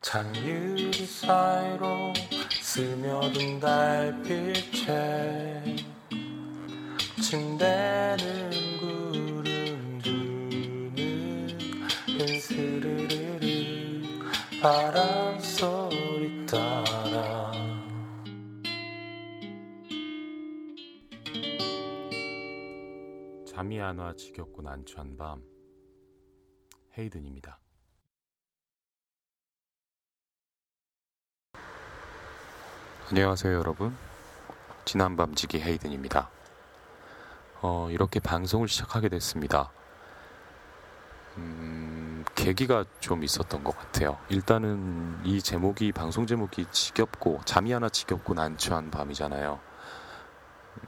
창유리 사이로 스며든 달빛에 침대는 구름 두는 스르르르 바람 소리 따라 잠이 안 와 지겹고 난처한 밤 헤이든입니다. 안녕하세요 여러분. 지난밤 지기 헤이든입니다. 어, 이렇게 방송을 시작하게 됐습니다. 음, 계기가 좀 있었던 것 같아요. 일단은 이 제목이 방송 제목이 지겹고 잠이 하나 지겹고 난처한 밤이잖아요.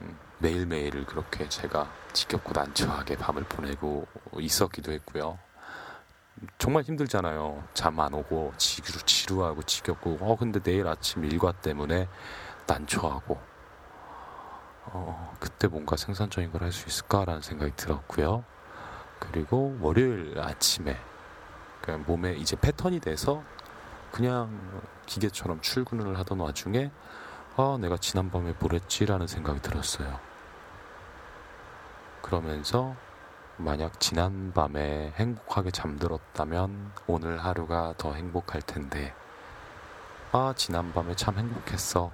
음, 매일매일을 그렇게 제가 지겹고 난처하게 밤을 보내고 있었기도 했고요 정말 힘들잖아요. 잠 안 오고 지루 지루하고 지겹고 어 근데 내일 아침 일과 때문에 난처하고 어 그때 뭔가 생산적인 걸 할 수 있을까라는 생각이 들었고요. 그리고 월요일 아침에 그러니까 몸에 이제 패턴이 돼서 그냥 기계처럼 출근을 하던 와중에 아 내가 지난밤에 뭘 했지라는 생각이 들었어요. 그러면서 만약 지난밤에 행복하게 잠들었다면 오늘 하루가 더 행복할 텐데, 아, 지난밤에 참 행복했어.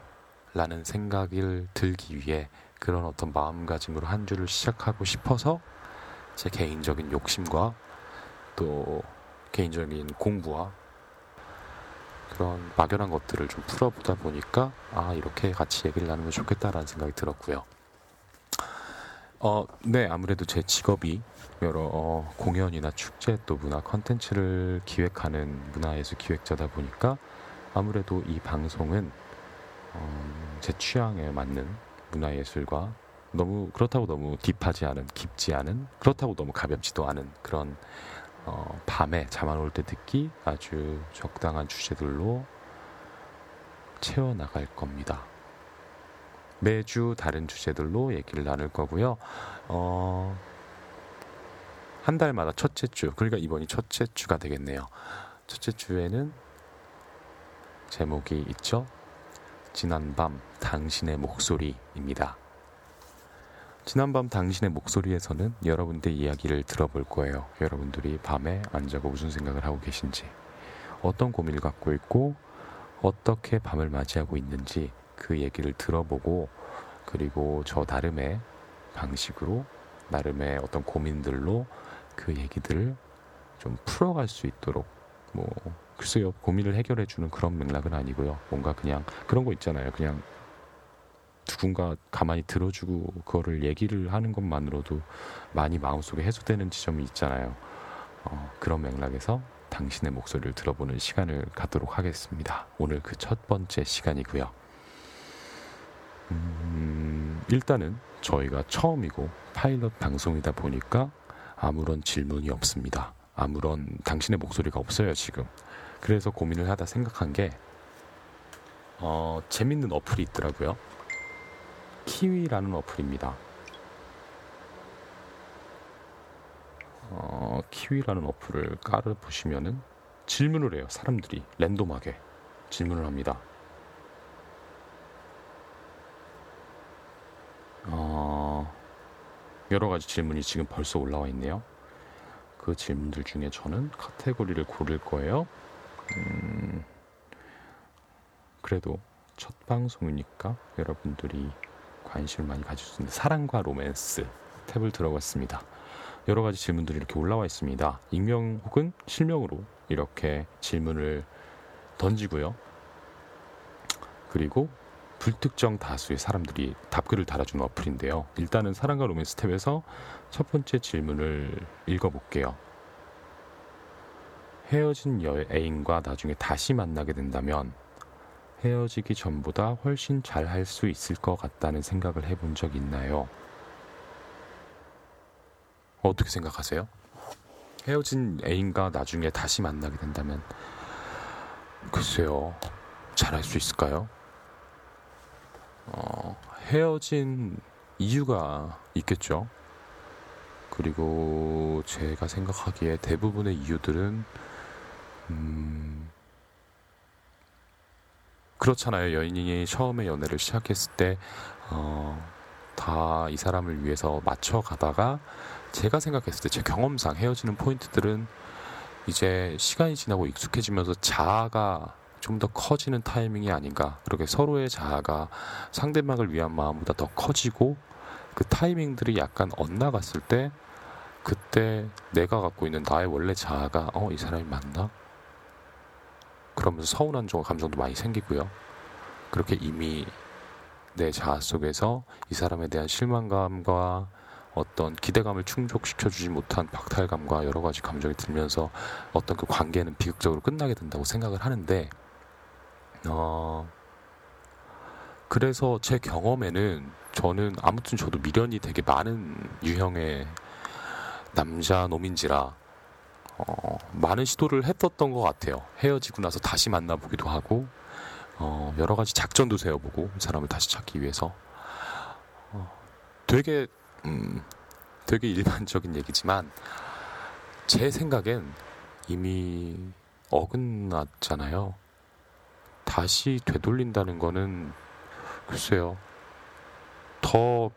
라는 생각을 들기 위해 그런 어떤 마음가짐으로 한 주를 시작하고 싶어서 제 개인적인 욕심과 또 개인적인 공부와 그런 막연한 것들을 좀 풀어보다 보니까 아, 이렇게 같이 얘기를 나누면 좋겠다라는 생각이 들었고요. 어, 네, 아무래도 제 직업이 여러 어, 공연이나 축제 또 문화 컨텐츠를 기획하는 문화예술 기획자다 보니까 아무래도 이 방송은 어, 제 취향에 맞는 문화예술과 너무 그렇다고 너무 딥하지 않은 깊지 않은 그렇다고 너무 가볍지도 않은 그런 어, 밤에 잠 안 올 때 듣기 아주 적당한 주제들로 채워 나갈 겁니다. 매주 다른 주제들로 얘기를 나눌 거고요. 어, 한 달마다 첫째 주, 그러니까 이번이 첫째 주가 되겠네요. 첫째 주에는 제목이 있죠. 지난밤 당신의 목소리입니다. 지난밤 당신의 목소리에서는 여러분들 이야기를 들어볼 거예요. 여러분들이 밤에 앉아고 무슨 생각을 하고 계신지, 어떤 고민을 갖고 있고, 어떻게 밤을 맞이하고 있는지 그 얘기를 들어보고 그리고 저 나름의 방식으로 나름의 어떤 고민들로 그 얘기들을 좀 풀어갈 수 있도록 뭐 글쎄요 고민을 해결해 주는 그런 맥락은 아니고요. 뭔가 그냥 그런 거 있잖아요. 그냥 누군가 가만히 들어주고 그거를 얘기를 하는 것만으로도 많이 마음속에 해소되는 지점이 있잖아요. 어, 그런 맥락에서 당신의 목소리를 들어보는 시간을 갖도록 하겠습니다. 오늘 그 첫 번째 시간이고요 음, 일단은 저희가 처음이고 파일럿 방송이다 보니까 아무런 질문이 없습니다. 아무런 당신의 목소리가 없어요, 지금. 그래서 고민을 하다 생각한 게, 어, 재밌는 어플이 있더라고요. 키위라는 어플입니다. 어, 키위라는 어플을 깔아보시면은 질문을 해요, 사람들이. 랜덤하게 질문을 합니다. 여러 가지 질문이 지금 벌써 올라와 있네요. 그 질문들 중에 저는 카테고리를 고를 거예요. 음, 그래도 첫 방송이니까 여러분들이 관심을 많이 가질 수 있는 사랑과 로맨스 탭을 들어갔습니다. 여러 가지 질문들이 이렇게 올라와 있습니다. 익명 혹은 실명으로 이렇게 질문을 던지고요. 그리고 불특정 다수의 사람들이 답글을 달아주는 어플인데요. 일단은 사랑과 로맨스 탭에서 첫 번째 질문을 읽어볼게요. 헤어진 여애인과 나중에 다시 만나게 된다면 헤어지기 전보다 훨씬 잘 할 수 있을 것 같다는 생각을 해본 적 있나요? 어떻게 생각하세요? 헤어진 애인과 나중에 다시 만나게 된다면 글쎄요, 잘 할 수 있을까요? 어, 헤어진 이유가 있겠죠. 그리고 제가 생각하기에 대부분의 이유들은 음, 그렇잖아요. 연인이 처음에 연애를 시작했을 때, 어, 다 이 사람을 위해서 맞춰가다가 제가 생각했을 때 제 경험상 헤어지는 포인트들은 이제 시간이 지나고 익숙해지면서 자아가 좀 더 커지는 타이밍이 아닌가. 그렇게 서로의 자아가 상대방을 위한 마음보다 더 커지고 그 타이밍들이 약간 엇나갔을 때 그때 내가 갖고 있는 나의 원래 자아가 어, 이 사람이 맞나? 그러면서 서운한 감정도 많이 생기고요. 그렇게 이미 내 자아 속에서 이 사람에 대한 실망감과 어떤 기대감을 충족시켜주지 못한 박탈감과 여러 가지 감정이 들면서 어떤 그 관계는 비극적으로 끝나게 된다고 생각을 하는데, 어, 그래서 제 경험에는 저는 아무튼 저도 미련이 되게 많은 유형의 남자 놈인지라 어, 많은 시도를 했었던 것 같아요. 헤어지고 나서 다시 만나보기도 하고 어, 여러 가지 작전도 세워보고 사람을 다시 찾기 위해서 어, 되게 음, 되게 일반적인 얘기지만 제 생각엔 이미 어긋났잖아요. 다시 되돌린다는 거는 글쎄요 더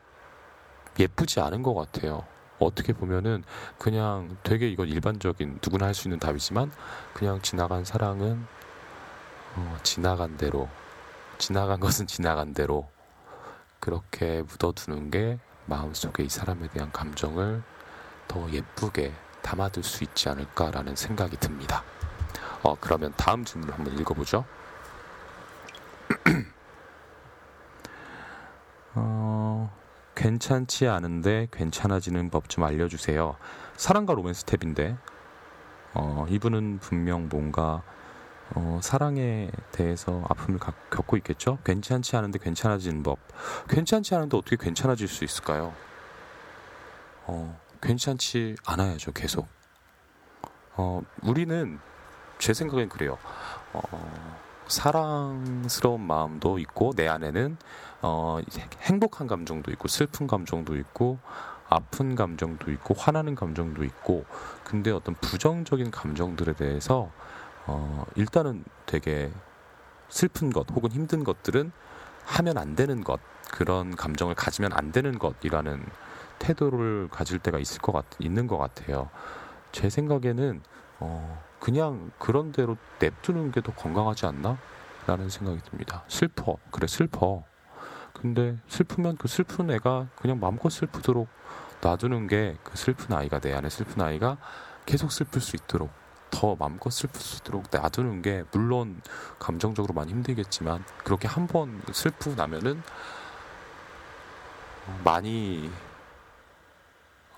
예쁘지 않은 것 같아요. 어떻게 보면은 그냥 되게 이건 일반적인 누구나 할 수 있는 답이지만 그냥 지나간 사랑은 어, 지나간 대로 지나간 것은 지나간 대로 그렇게 묻어두는 게 마음속에 이 사람에 대한 감정을 더 예쁘게 담아둘 수 있지 않을까라는 생각이 듭니다. 어, 그러면 다음 질문을 한번 읽어보죠. 어, 괜찮지 않은데 괜찮아지는 법 좀 알려주세요. 사랑과 로맨스 탭인데, 어, 이분은 분명 뭔가 어, 사랑에 대해서 아픔을 가, 겪고 있겠죠? 괜찮지 않은데 괜찮아지는 법. 괜찮지 않은데 어떻게 괜찮아질 수 있을까요? 어, 괜찮지 않아야죠, 계속. 어, 우리는, 제 생각엔 그래요. 어, 사랑스러운 마음도 있고, 내 안에는, 어, 행복한 감정도 있고, 슬픈 감정도 있고, 아픈 감정도 있고, 화나는 감정도 있고, 근데 어떤 부정적인 감정들에 대해서 어, 일단은 되게 슬픈 것 혹은 힘든 것들은 하면 안 되는 것 그런 감정을 가지면 안 되는 것이라는 태도를 가질 때가 있을 것 같, 있는 것 같아요. 제 생각에는 어, 그냥 그런 대로 냅두는 게 더 건강하지 않나? 라는 생각이 듭니다. 슬퍼. 그래, 슬퍼. 근데 슬프면 그 슬픈 애가 그냥 마음껏 슬프도록 놔두는 게 그 슬픈 아이가 내 안에 슬픈 아이가 계속 슬플 수 있도록 더 마음껏 슬플 수 있도록 놔두는 게 물론 감정적으로 많이 힘들겠지만 그렇게 한 번 슬프고 나면은 많이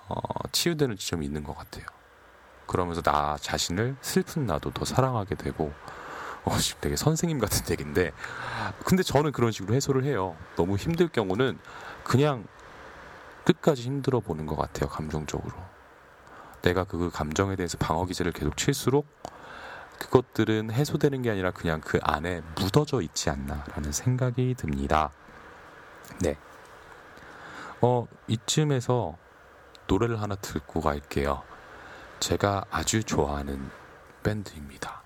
어, 치유되는 지점이 있는 것 같아요. 그러면서 나 자신을 슬픈 나도 더 사랑하게 되고 어, 되게 선생님 같은 얘기인데 근데 저는 그런 식으로 해소를 해요. 너무 힘들 경우는 그냥 끝까지 힘들어 보는 것 같아요. 감정적으로. 내가 그 감정에 대해서 방어 기제를 계속 칠수록 그것들은 해소되는 게 아니라 그냥 그 안에 묻어져 있지 않나라는 생각이 듭니다. 네. 어, 이쯤에서 노래를 하나 듣고 갈게요. 제가 아주 좋아하는 밴드입니다.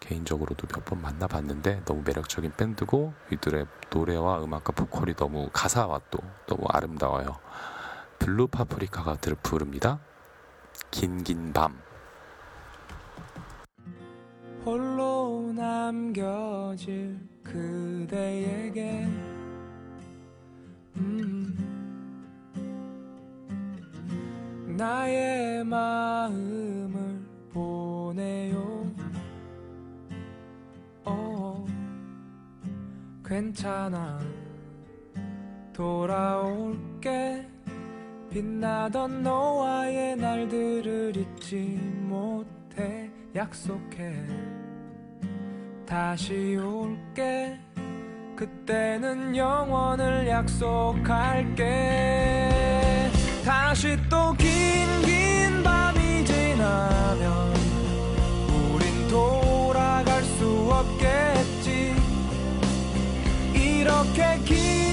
개인적으로도 몇 번 만나봤는데 너무 매력적인 밴드고 이들의 노래와 음악과 보컬이 너무 가사와 또 너무 아름다워요. 블루 파프리카가 들 부릅니다. 긴긴 밤. 홀로 남겨질 그대에게 음, 나의 마음을 보내요. 어, 괜찮아. 돌아올게. 빛나던 너와의 날들을 잊지 못해. 약속해. 다시 올게. 그때는 영원을 약속할게. 다시 또긴 이렇게 긴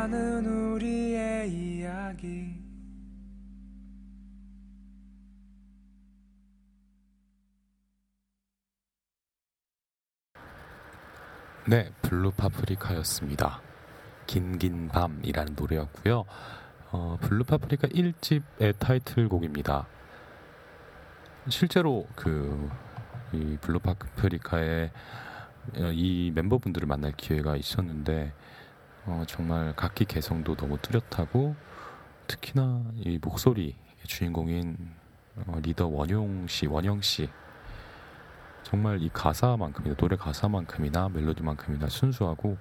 않은 우리의 이야기 네, 블루 파프리카였습니다. 긴긴 밤이라는 노래였고요. 어, 블루 파프리카 1집의 타이틀곡입니다. 실제로 그 이 블루 파프리카의 어, 이 멤버분들을 만날 기회가 있었는데 어, 정말 각기 개성도 너무 뚜렷하고 특히나 이 목소리 주인공인 어, 리더 원용 씨, 원영 씨 정말 이 가사만큼이나 노래 가사만큼이나 멜로디만큼이나 순수하고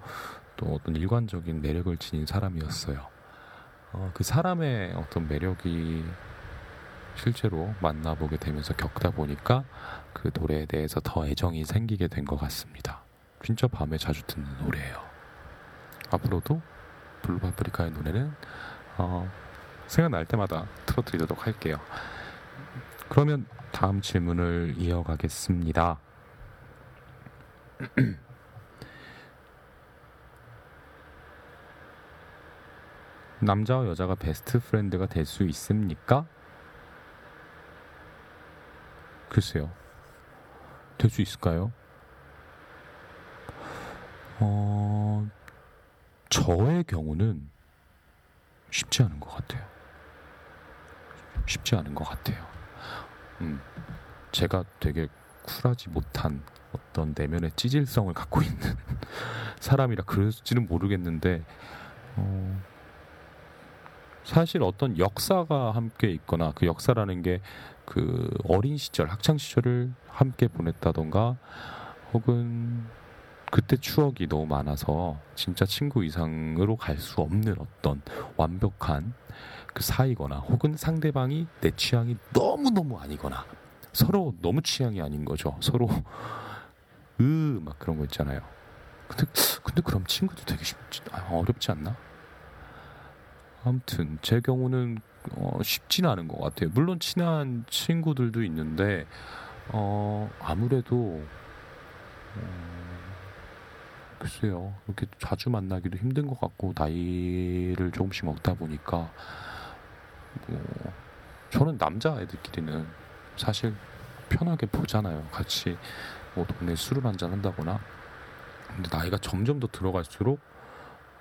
또 어떤 일관적인 매력을 지닌 사람이었어요. 어, 그 사람의 어떤 매력이 실제로 만나보게 되면서 겪다 보니까 그 노래에 대해서 더 애정이 생기게 된 것 같습니다. 진짜 밤에 자주 듣는 노래예요. 앞으로도 블루 파프리카의 노래는 어, 생각날 때마다 틀어드리도록 할게요. 그러면 다음 질문을 이어가겠습니다. 남자와 여자가 best friend가 될 수 있습니까? 글쎄요. 될 수 있을까요? 어, 저의 경우는 쉽지 않은 것 같아요. 쉽지 않은 것 같아요. 음, 제가 되게 쿨하지 못한 어떤 내면의 찌질성을 갖고 있는 사람이라 그럴지는 모르겠는데, 어, 사실 어떤 역사가 함께 있거나 그 역사라는 게 그 어린 시절, 학창 시절을 함께 보냈다던가 혹은 그때 추억이 너무 많아서 진짜 친구 이상으로 갈 수 없는 어떤 완벽한 그 사이거나 혹은 상대방이 내 취향이 너무너무 아니거나 서로 너무 취향이 아닌 거죠. 서로 으 막 그런 거 있잖아요. 근데 근데 그럼 친구도 되게 쉽지 아, 어렵지 않나? 아무튼 제 경우는 어, 쉽진 않은 것 같아요. 물론 친한 친구들도 있는데 어, 아무래도 어, 글쎄요 이렇게 자주 만나기도 힘든 것 같고 나이를 조금씩 먹다 보니까 뭐, 저는 남자 애들끼리는 사실 편하게 보잖아요. 같이 뭐 동네 술을 한잔 한다거나. 근데 나이가 점점 더 들어갈수록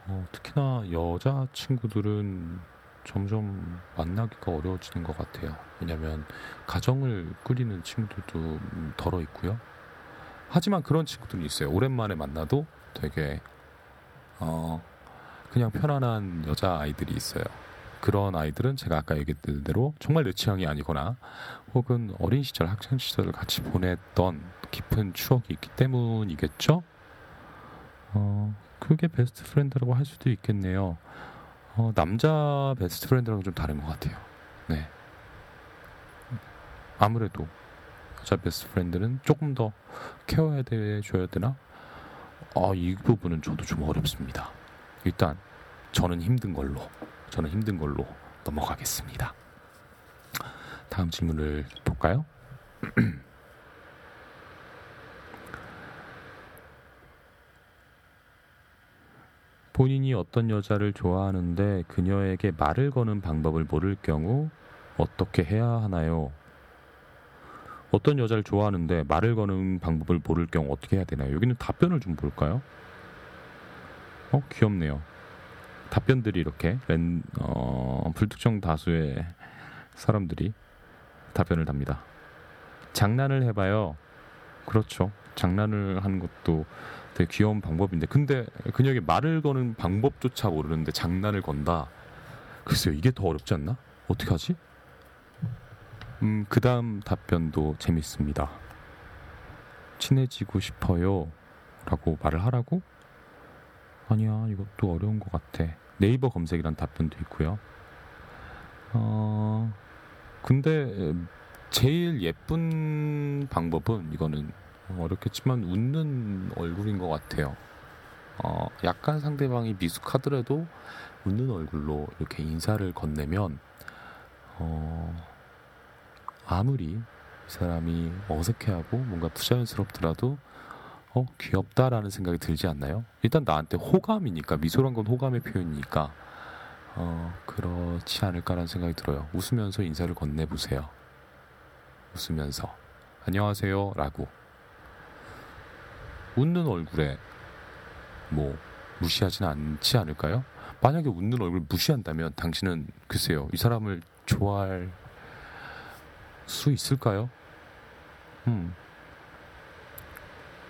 어, 특히나 여자 친구들은 점점 만나기가 어려워지는 것 같아요. 왜냐하면 가정을 꾸리는 친구들도 덜어 있고요. 하지만 그런 친구들이 있어요. 오랜만에 만나도 되게 어 그냥 편안한 여자 아이들이 있어요. 그런 아이들은 제가 아까 얘기했던 대로 정말 내 취향이 아니거나 혹은 어린 시절 학창 시절을 같이 보냈던 깊은 추억이 있기 때문이겠죠. 어 그게 best friend라고 할 수도 있겠네요. 어, 남자 best friend랑은 좀 다른 것 같아요. 네. 아무래도 여자 best friend는 조금 더 care해야 돼 줘야 되나? 아, 이 부분은 저도 좀 어렵습니다. 일단 저는 힘든 걸로 저는 힘든 걸로 넘어가겠습니다. 다음 질문을 볼까요? 본인이 어떤 여자를 좋아하는데 그녀에게 말을 거는 방법을 모를 경우 어떻게 해야 하나요? 어떤 여자를 좋아하는데 말을 거는 방법을 모를 경우 어떻게 해야 되나요? 여기는 답변을 좀 볼까요? 어, 귀엽네요. 답변들이 이렇게 랜, 어, 불특정 다수의 사람들이 답변을 답니다. 장난을 해봐요. 그렇죠. 장난을 하는 것도 되게 귀여운 방법인데, 근데 그녀에게 말을 거는 방법조차 모르는데 장난을 건다. 글쎄요, 이게 더 어렵지 않나? 어떻게 하지? 음, 그 다음 답변도 재밌습니다. 친해지고 싶어요. 라고 말을 하라고? 아니야, 이것도 어려운 것 같아. 네이버 검색이란 답변도 있고요. 어, 근데 제일 예쁜 방법은 이거는 어렵겠지만 웃는 얼굴인 것 같아요. 어, 약간 상대방이 미숙하더라도 웃는 얼굴로 이렇게 인사를 건네면 어, 아무리 이 사람이 어색해하고 뭔가 부자연스럽더라도 어 귀엽다라는 생각이 들지 않나요? 일단 나한테 호감이니까 미소란 건 호감의 표현이니까 어 그렇지 않을까라는 생각이 들어요. 웃으면서 인사를 건네 보세요. 웃으면서 안녕하세요라고 웃는 얼굴에 뭐 무시하진 않지 않을까요? 만약에 웃는 얼굴 무시한다면 당신은 글쎄요 이 사람을 좋아할 수 있을까요? 음.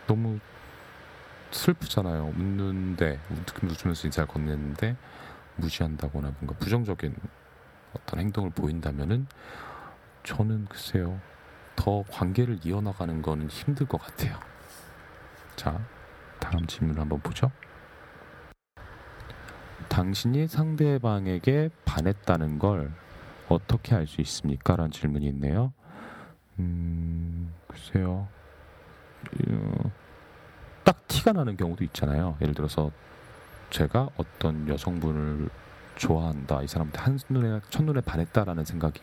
너무 슬프잖아요. 웃는데 웃으면서 인사를 건네는데 무시한다거나 뭔가 부정적인 어떤 행동을 보인다면은 저는 글쎄요 더 관계를 이어나가는 거는 힘들 것 같아요. 자, 다음 질문 한번 보죠. 당신이 상대방에게 반했다는 걸 어떻게 알 수 있습니까? 라는 질문이 있네요. 음, 글쎄요. 어, 딱 티가 나는 경우도 있잖아요. 예를 들어서 제가 어떤 여성분을 좋아한다. 이 사람한테 한눈에 첫눈에 반했다라는 생각이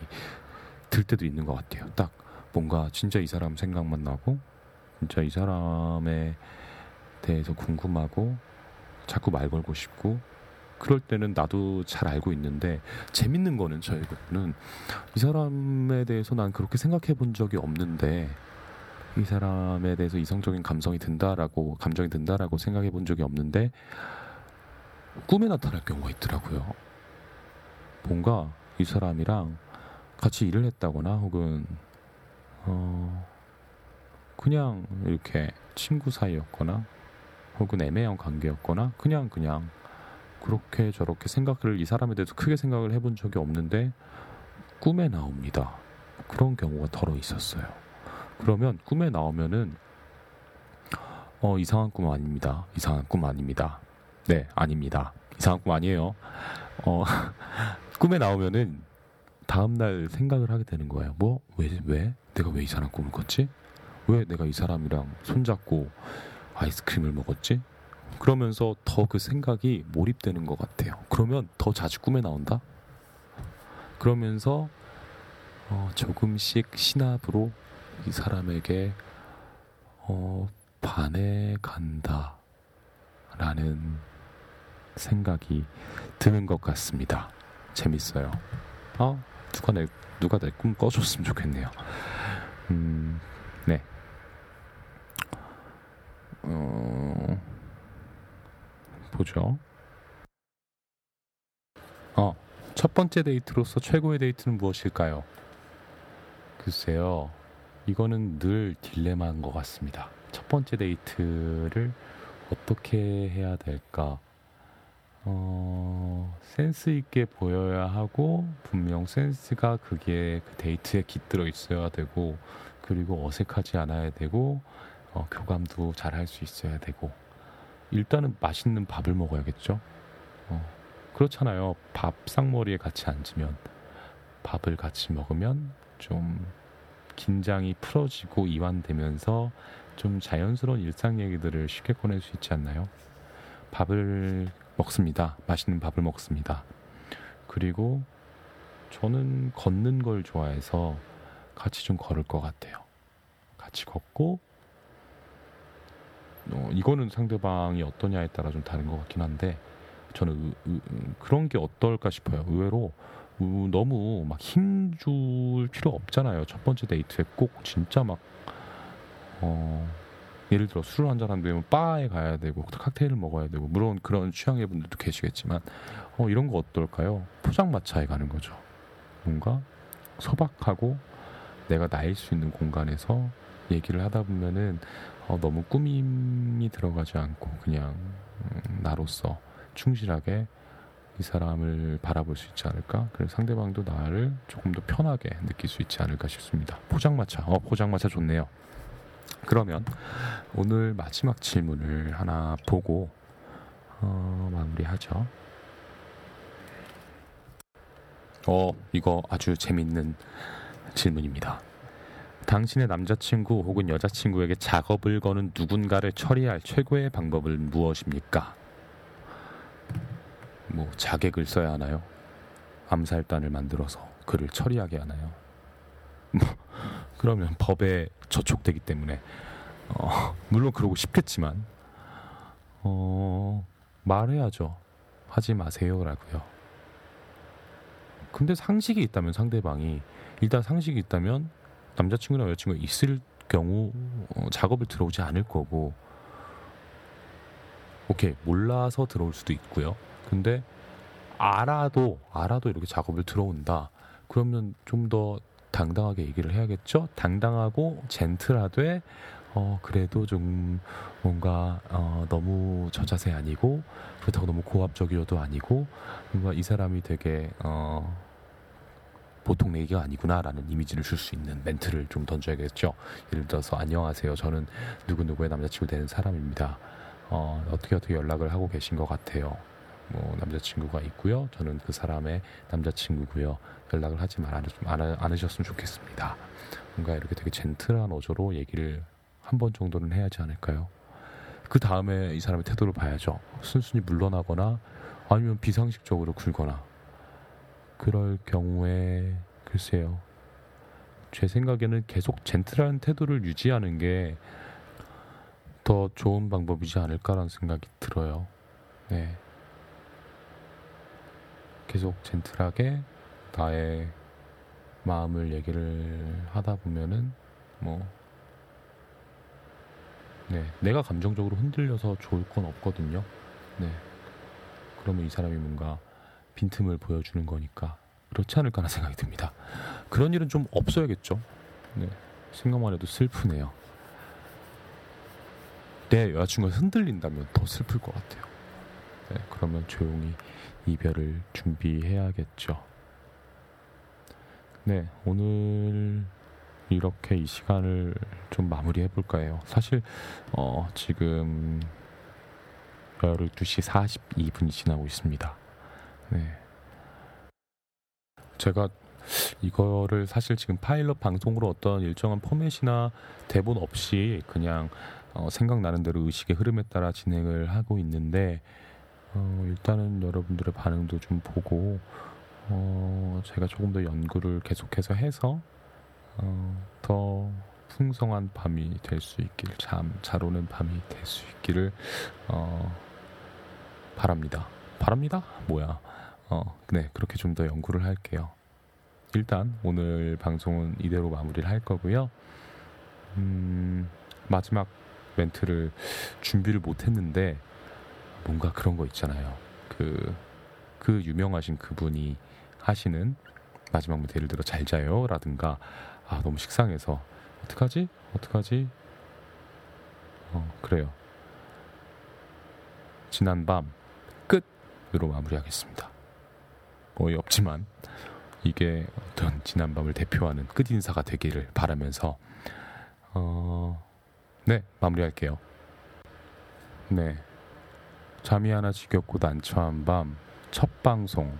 들 때도 있는 것 같아요. 딱 뭔가 진짜 이 사람 생각만 나고 진짜 이 사람에 대해서 궁금하고 자꾸 말 걸고 싶고 그럴 때는 나도 잘 알고 있는데 재밌는 거는 저희는 이 사람에 대해서 난 그렇게 생각해 본 적이 없는데 이 사람에 대해서 이성적인 감성이 든다라고 감정이 든다라고 생각해 본 적이 없는데 꿈에 나타날 경우가 있더라고요. 뭔가 이 사람이랑 같이 일을 했다거나 혹은 어 그냥 이렇게 친구 사이였거나 혹은 애매한 관계였거나 그냥 그냥 그렇게 저렇게 생각을 이 사람에 대해서 크게 생각을 해본 적이 없는데 꿈에 나옵니다. 그런 경우가 덜어 있었어요. 그러면 꿈에 나오면은 어 이상한 꿈 아닙니다. 이상한 꿈 아닙니다. 네, 아닙니다. 이상한 꿈 아니에요. 어 꿈에 나오면은 다음 날 생각을 하게 되는 거예요. 뭐 왜 왜? 내가 왜 이상한 꿈을 꿨지? 왜 내가 이 사람이랑 손잡고 아이스크림을 먹었지? 그러면서 더 그 생각이 몰입되는 것 같아요. 그러면 더 자주 꿈에 나온다? 그러면서 어, 조금씩 신압으로 이 사람에게 어, 반해간다. 라는 생각이 드는 것 같습니다. 재밌어요. 아, 누가 내, 누가 내 꿈 꿔줬으면 좋겠네요. 음, 네. 어, 보죠. 어, 첫 번째 데이트로서 최고의 데이트는 무엇일까요? 글쎄요, 이거는 늘 딜레마인 것 같습니다. 첫 번째 데이트를 어떻게 해야 될까? 어, 센스 있게 보여야 하고 분명 센스가 그게 그 데이트에 깃들어 있어야 되고 그리고 어색하지 않아야 되고 어, 교감도 잘 할 수 있어야 되고 일단은 맛있는 밥을 먹어야겠죠. 어, 그렇잖아요. 밥 쌍머리에 같이 앉으면 밥을 같이 먹으면 좀 긴장이 풀어지고 이완되면서 좀 자연스러운 일상 얘기들을 쉽게 꺼낼 수 있지 않나요? 밥을 먹습니다. 맛있는 밥을 먹습니다. 그리고 저는 걷는 걸 좋아해서 같이 좀 걸을 것 같아요. 같이 걷고 어, 이거는 상대방이 어떠냐에 따라 좀 다른 것 같긴 한데 저는 의, 의, 그런 게 어떨까 싶어요. 의외로 우, 너무 막 힘줄 필요 없잖아요. 첫 번째 데이트에 꼭 진짜 막 어, 예를 들어 술을 한잔 하면 바에 가야 되고 칵테일을 먹어야 되고 물론 그런 취향의 분들도 계시겠지만 어, 이런 거 어떨까요? 포장마차에 가는 거죠. 뭔가 소박하고 내가 나일 수 있는 공간에서 얘기를 하다 보면은 어, 너무 꾸밈이 들어가지 않고 그냥 음, 나로서 충실하게 이 사람을 바라볼 수 있지 않을까? 그래서 상대방도 나를 조금 더 편하게 느낄 수 있지 않을까 싶습니다. 포장마차, 어 포장마차 좋네요. 그러면 오늘 마지막 질문을 하나 보고 어, 마무리하죠. 어, 이거 아주 재밌는 질문입니다. 당신의 남자친구 혹은 여자친구에게 작업을 거는 누군가를 처리할 최고의 방법은 무엇입니까? 뭐 자객을 써야 하나요? 암살단을 만들어서 그를 처리하게 하나요? 뭐 그러면 법에 저촉되기 때문에 어, 물론 그러고 싶겠지만 어, 말해야죠. 하지 마세요라고요. 근데 상식이 있다면 상대방이 일단 상식이 있다면 남자친구나 여자친구가 있을 경우 어, 작업을 들어오지 않을 거고 오케이 몰라서 들어올 수도 있고요. 근데 알아도 알아도 이렇게 작업을 들어온다. 그러면 좀 더 당당하게 얘기를 해야겠죠. 당당하고 젠틀하되 어 그래도 좀 뭔가 어 너무 저자세 아니고 그렇다고 너무 고압적이어도 아니고 뭔가 이 사람이 되게 어 보통 내기가 아니구나라는 이미지를 줄 수 있는 멘트를 좀 던져야겠죠. 예를 들어서 안녕하세요. 저는 누구 누구의 남자친구 되는 사람입니다. 어, 어떻게 어떻게 연락을 하고 계신 것 같아요. 뭐 남자친구가 있고요. 저는 그 사람의 남자친구고요. 연락을 하지 말 않으셨으면 좋겠습니다. 뭔가 이렇게 되게 젠틀한 어조로 얘기를 한 번 정도는 해야지 않을까요? 그 다음에 이 사람의 태도를 봐야죠. 순순히 물러나거나 아니면 비상식적으로 굴거나 그럴 경우에 글쎄요. 제 생각에는 계속 젠틀한 태도를 유지하는 게 더 좋은 방법이지 않을까라는 생각이 들어요. 네. 계속 젠틀하게 나의 마음을 얘기를 하다 보면은 뭐 네, 내가 감정적으로 흔들려서 좋을 건 없거든요. 네. 그러면 이 사람이 뭔가 빈틈을 보여주는 거니까 그렇지 않을까라는 생각이 듭니다. 그런 일은 좀 없어야겠죠. 네, 생각만 해도 슬프네요. 내 여자친구가 흔들린다면 더 슬플 것 같아요. 네, 그러면 조용히 이별을 준비해야겠죠. 네, 오늘 이렇게 이 시간을 좀 마무리해 볼까 해요. 사실 어, 지금 12시 42분이 지나고 있습니다. 네. 제가 이거를 사실 지금 파일럿 방송으로 어떤 일정한 포맷이나 대본 없이 그냥 어, 생각나는 대로 의식의 흐름에 따라 진행을 하고 있는데 어, 일단은 여러분들의 반응도 좀 보고 어, 제가 조금 더 연구를 계속해서 해서 어, 더 풍성한 밤이 될 수 있길 잠 잘 오는 밤이 될 수 있기를 어, 바랍니다. 바랍니다. 뭐야? 어, 네 그렇게 좀 더 연구를 할게요. 일단 오늘 방송은 이대로 마무리를 할 거고요. 음, 마지막 멘트를 준비를 못 했는데 뭔가 그런 거 있잖아요. 그 그 유명하신 그분이 하시는 마지막 멘트 예를 들어 잘 자요 라든가 아 너무 식상해서 어떡하지 어떡하지 어 그래요 지난 밤 끝으로 마무리하겠습니다 어이없지만 이게 어떤 지난 밤을 대표하는 끝 인사가 되기를 바라면서 어, 네 마무리할게요. 네. 잠이 하나 지겹고 난처한 밤 첫 방송